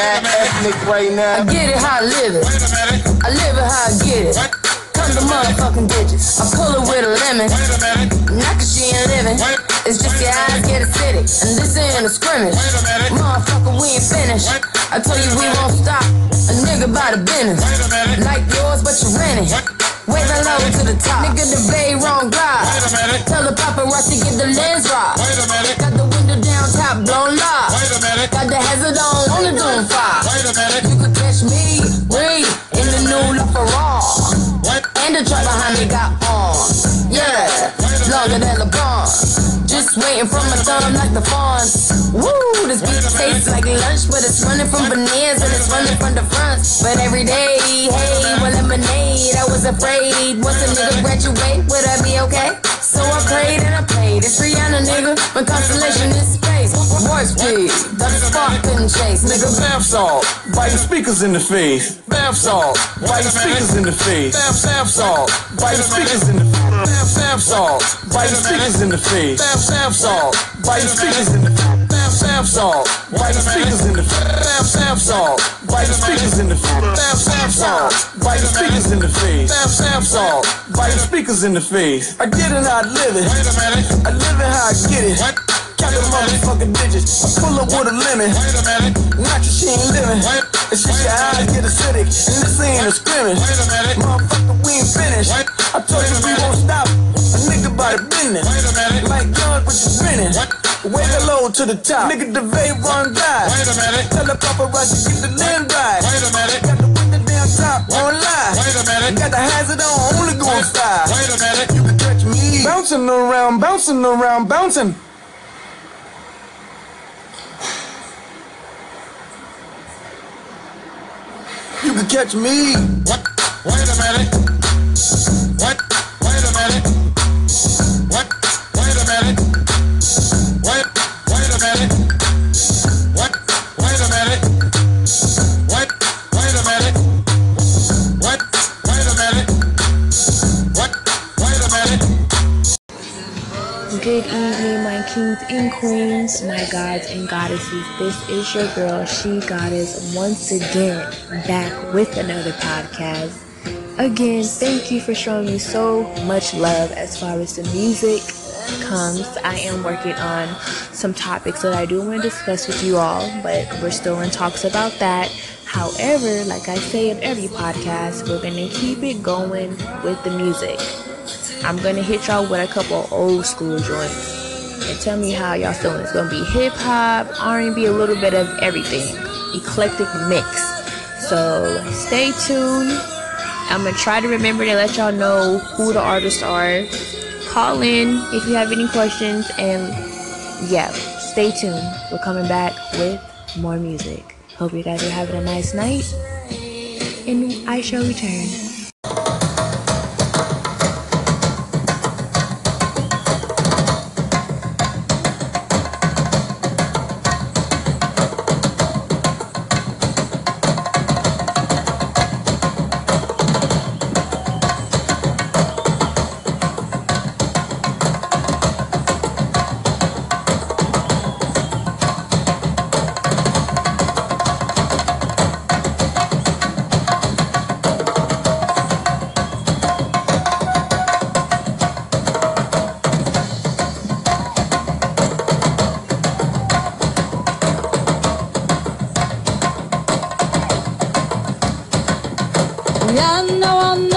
mad ethnic right now. I get it how I live it. I live it how I get it. Come the motherfucking digits. I pull it with a lemon. Not cause she ain't living. It's just your eyes get acidic. And this ain't a scrimmage. Motherfucker, we ain't finished. I told you we won't stop. A nigga by the business. Like yours, but you're rent it. Waving low to the top. Nigga, the bay wrong glide. Tell the paparazzi get the lens right. Got the window down, top blown lock. Got the hazard on, me got on. Yeah, longer than LeBron. Just waiting for my thumb like the fawns. Woo, this beat tastes like lunch, but it's running from bananas and it's running from the front. But every day, hey, well, lemonade, I was afraid. Once a nigga graduate, would I be okay? So I prayed and I played. It's Rihanna, nigga. My constellation is space. Warp speed, the spark couldn't chase. Nigga, bath salt, biting speakers in the face. Bath salt, biting speakers in the face. Bath, salt, biting speakers in the face. Bath, salt, biting speakers in the face. Bath salt, biting speakers in the face. Bath, bath salt, biting speakers in the face. Bath, bath salt, biting speakers in the face. Bath, bath salt, biting speakers in the face. Bath, bath salt, biting speakers in the face. I get it how I live it. I live it how I get it. Count the motherfucking digits. I pull up with a lemon. Not your she ain't living. And she your eyes get acidic. And this ain't a scrimmage. Motherfucker, we ain't finished. I told you we won't stop. A nigga by the business. Like guns, but you grinning. Way the low to the top. Nigga, the vape run die. Tell the paparazzi get the lens right. Got the window down top, on lie. Got the hazard on, only going style. You can catch me. Bouncing around, bouncing around, bouncing. You can catch me. What? Wait a minute. Kings and queens, my gods and goddesses. This is your girl, She Goddess, once again back with another podcast. Again, thank you for showing me so much love as far as the music comes. I am working on some topics that I do want to discuss with you all, but we're still in talks about that. However, like I say in every podcast, we're going to keep it going with the music. I'm gonna hit y'all with a couple old school joints and tell me how y'all feeling. It's gonna be hip hop, R&B, a little bit of everything, eclectic mix. So stay tuned. I'm gonna try to remember to let y'all know who the artists are. Call in if you have any questions, and yeah, stay tuned. We're coming back with more music. Hope you guys are having a nice night, and I shall return. Yeah.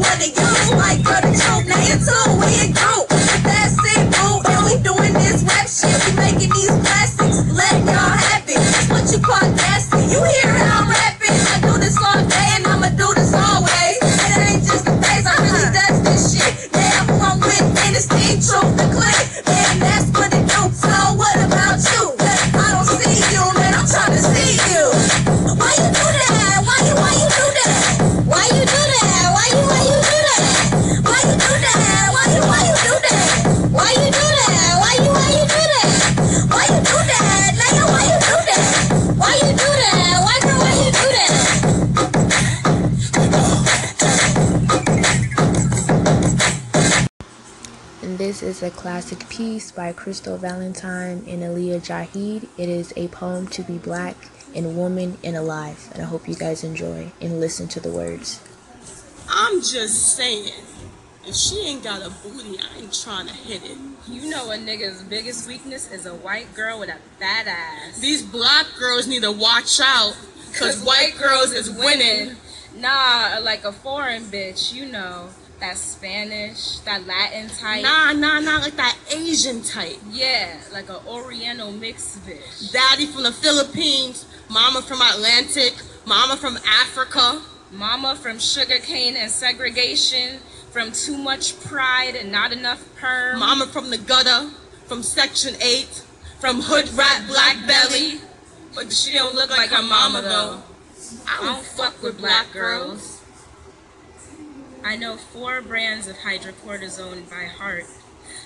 To you. Like girl, the now you too, we a group. That's it, boo, and we doing this rap shit. We making these classics, letting y'all have it. What you call dancing. You hear how this is a classic piece by Crystal Valentine and Aaliyah Jihad. It is a poem to be black and woman and alive. And I hope you guys enjoy and listen to the words. I'm just saying, if she ain't got a booty, I ain't trying to hit it. You know a nigga's biggest weakness is a white girl with a fat ass. These black girls need to watch out, cause white girls is winning. Nah, like a foreign bitch, you know. That Spanish, that Latin type. Nah, nah, nah, like that Asian type. Yeah, like a Oriental mixed bitch. Daddy from the Philippines, mama from Atlantic, mama from Africa. Mama from sugarcane and segregation, from too much pride and not enough perm. Mama from the gutter, from Section 8, from hood rat black belly. But she don't look like her mama though. I don't fuck with black girls. I know four brands of hydrocortisone by heart.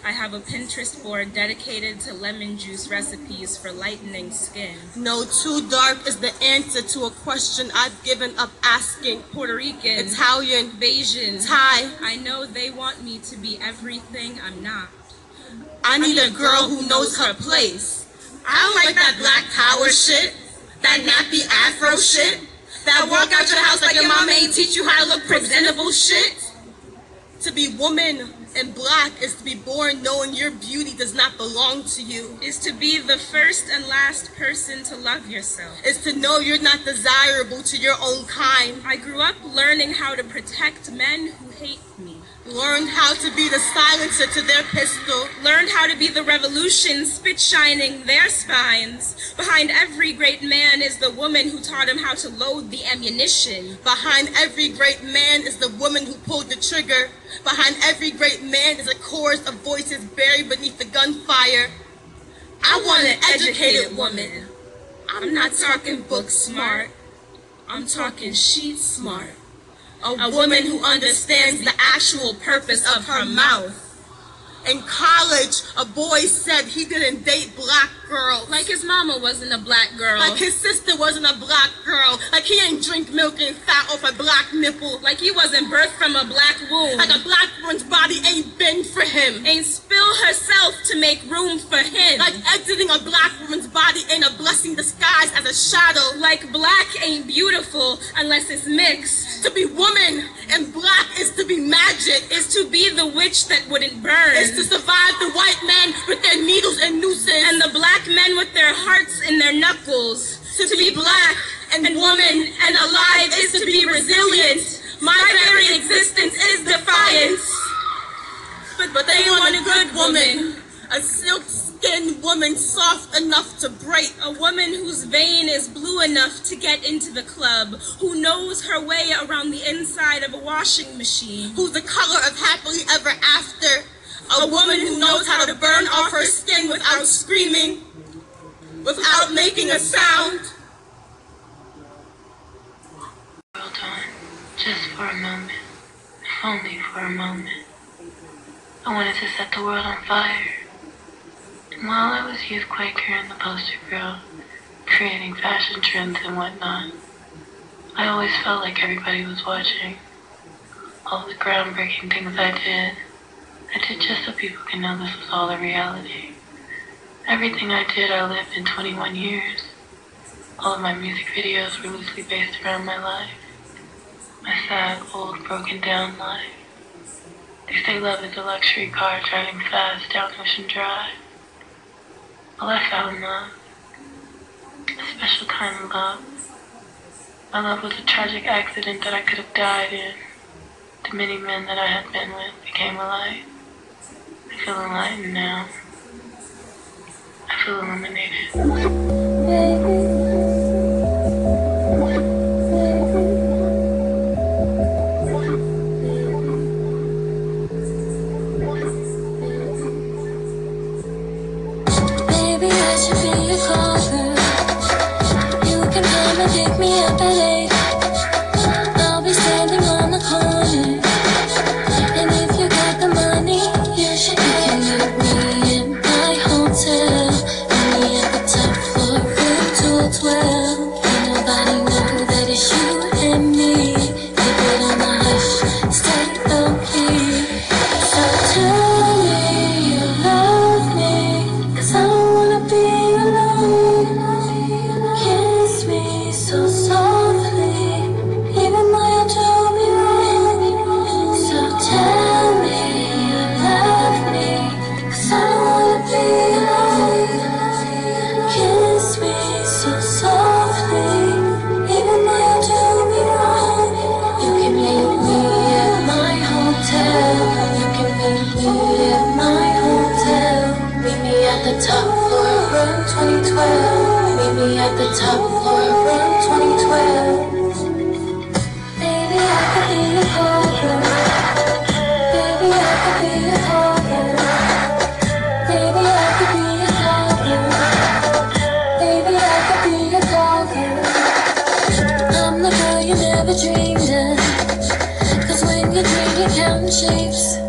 I have a Pinterest board dedicated to lemon juice recipes for lightening skin. No, too dark is the answer to a question I've given up asking. Puerto Rican, Italian, Bayesian, Thai. I know they want me to be everything I'm not. I need a girl who knows her place. I don't like that black power shit, that nappy afro shit, that walk out your house like your mama ain't teach you how to look presentable shit. To be woman and black is to be born knowing your beauty does not belong to you. Is to be the first and last person to love yourself. Is to know you're not desirable to your own kind. I grew up learning how to protect men who hate me. Learned how to be the silencer to their pistol. Learned how to be the revolution spit shining their spines. Behind every great man is the woman who taught him how to load the ammunition. Behind every great man is the woman who pulled the trigger. Behind every great man is a chorus of voices buried beneath the gunfire. I want an educated woman. I'm not talking book smart. I'm talking sheet smart. A woman who understands the actual purpose of her mouth. In college, a boy said he didn't date black girls. Like his mama wasn't a black girl. Like his sister wasn't a black girl. Like he ain't drink milk and fat off a black nipple. Like he wasn't birthed from a black womb. Like a black woman's body ain't been for him. Ain't spill herself to make room for him. Like exiting a black woman's body ain't a blessing disguised as a shadow. Like black ain't beautiful unless it's mixed. To be woman and black is to be magic. Is to be the witch that wouldn't burn. Is to survive the white men with their needles and nooses. And the black men with their hearts in their knuckles. To, to be black and, and woman and alive is to be resilient. My very existence is defiance. But, but they want a good woman. A silk skinned woman soft enough to break. A woman whose vein is blue enough to get into the club. Who knows her way around the inside of a washing machine. Who's the color of happily ever after. A, a woman who knows how to burn off her skin without screaming. Without making a sound. Hold on, just for a moment. If only for a moment. I wanted to set the world on fire. While I was Youth Quaker and the poster girl, creating fashion trends and whatnot, I always felt like everybody was watching. All the groundbreaking things I did, I did just so people can know this was all a reality. Everything I did, I lived in 21 years. All of my music videos were loosely based around my life. My sad, old, broken down life. They say love is a luxury car driving fast down Ocean Drive. I like having a, a special kind of love. My love was a tragic accident that I could have died in. The many men that I had been with became a light. I feel enlightened now. I feel illuminated. 是冰与火。dreaming. Cause when you dream, you count counting shapes.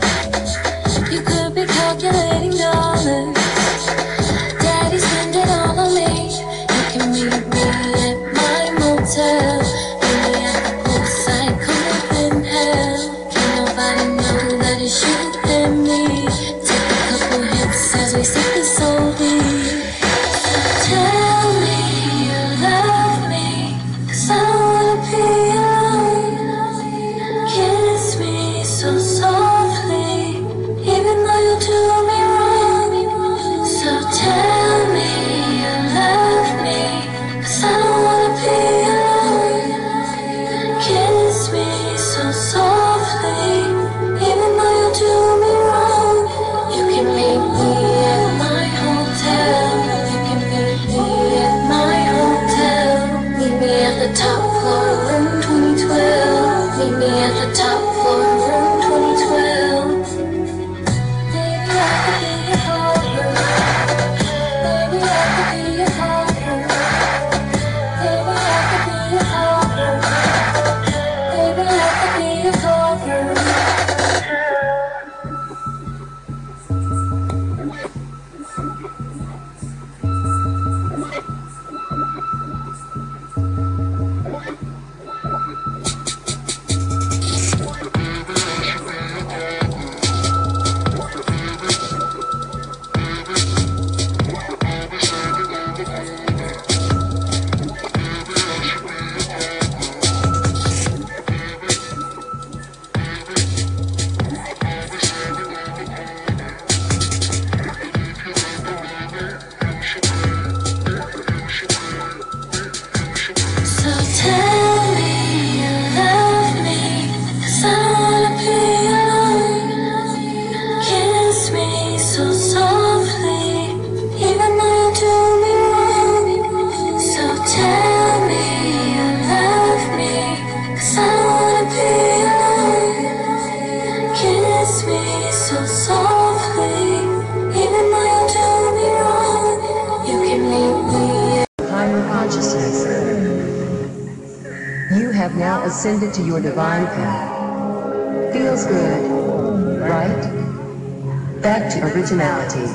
ascended to your divine path. Feels good, right? Back to originality.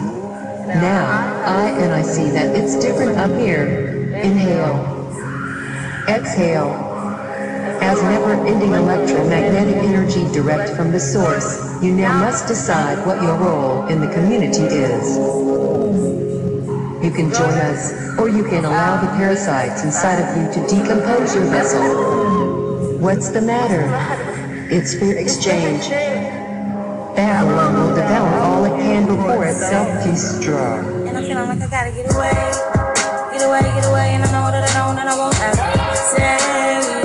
Now, I and I see that it's different up here. Inhale. Exhale. As never-ending electromagnetic energy direct from the source, you now must decide what your role in the community is. You can join us, or you can allow the parasites inside of you to decompose your vessel. What's the matter? It's for exchange. Babylon will devour all it can before itself destroys. And I'm feeling like I gotta get away. Get away, get away, and I know that I don't, and I won't ever say.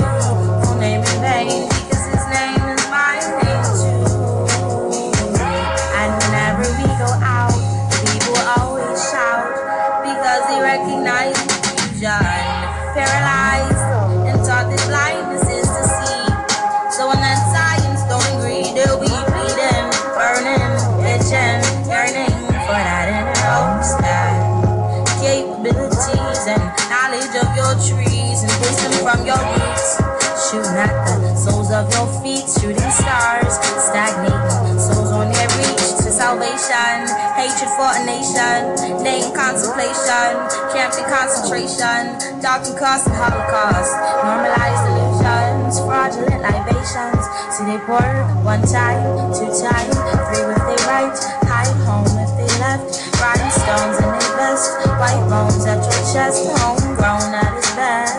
Streets, shooting stars, stagnating. Souls on their reach to salvation, hatred for a nation, name contemplation, can't be concentration, dark and constant holocaust, normalized illusions, fraudulent libations. See they pour one time, two time, three if they right, hide home if they left, rhinestones in their vest, white bones at your chest, homegrown at its best.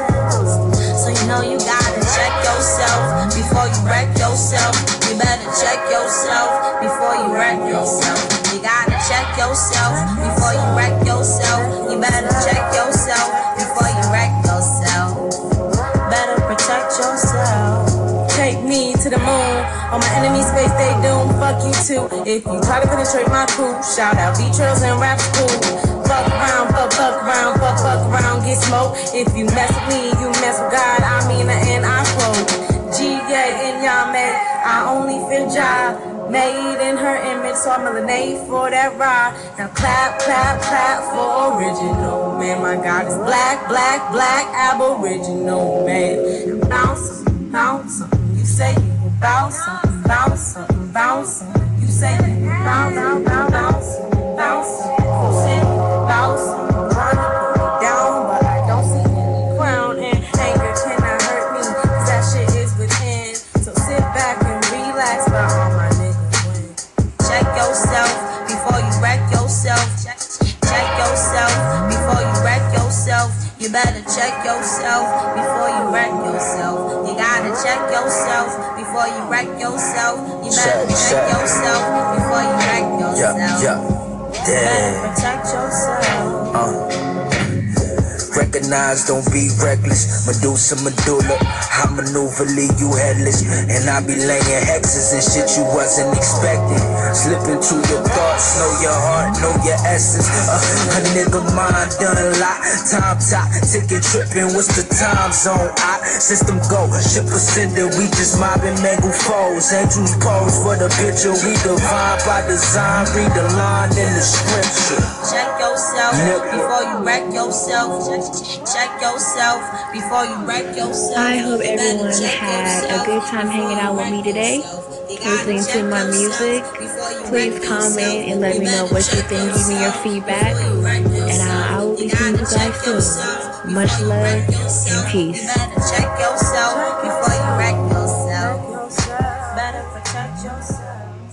So you know you gotta check yourself yourself. You better check yourself before you wreck yourself. You gotta check yourself before you wreck yourself. You better check yourself before you wreck yourself. Better protect yourself. Take me to the moon. On my enemy's face, they doom. Fuck you too. If you try to penetrate my crew, shout out B-Trails and rap school. Fuck around, fuck, fuck around, fuck, fuck around, get smoked. If you mess with me, you mess with God. I mean, and I quote. G-A in Yame, I only feel job. Made in her image, so I'm a for that ride. Now clap, clap, clap for original man. My God is black, black, black, aboriginal man. Bounce, bounce, you say you something, bounce bounce. You say you bounce, bounce, bounce, bounce, bounce, bounce, bounce, check yourself before you wreck yourself. You gotta check yourself before you wreck yourself. You better Check, yourself before you wreck yourself. Yeah, yeah. Better protect yourself. Don't be reckless. Medusa, medulla. I maneuver, leave you headless. And I be laying hexes and shit you wasn't expecting. Slip into your thoughts, know your heart, know your essence. Uh, a nigga mind done a lot. Time top, ticket tripping. What's the time zone? I system go, ship ascended. We just mobbing mangle foes. Angels pose for the picture. We divine by design. Read the line in the scripture. Check yourself Nigga. before you wreck yourself. Check, yourself before you wreck yourself. I hope everyone had a good time hanging out with me today, listening to my music. Please comment and let me know what you think. Give me your feedback, and I, I will be seeing you guys soon. Much love and peace.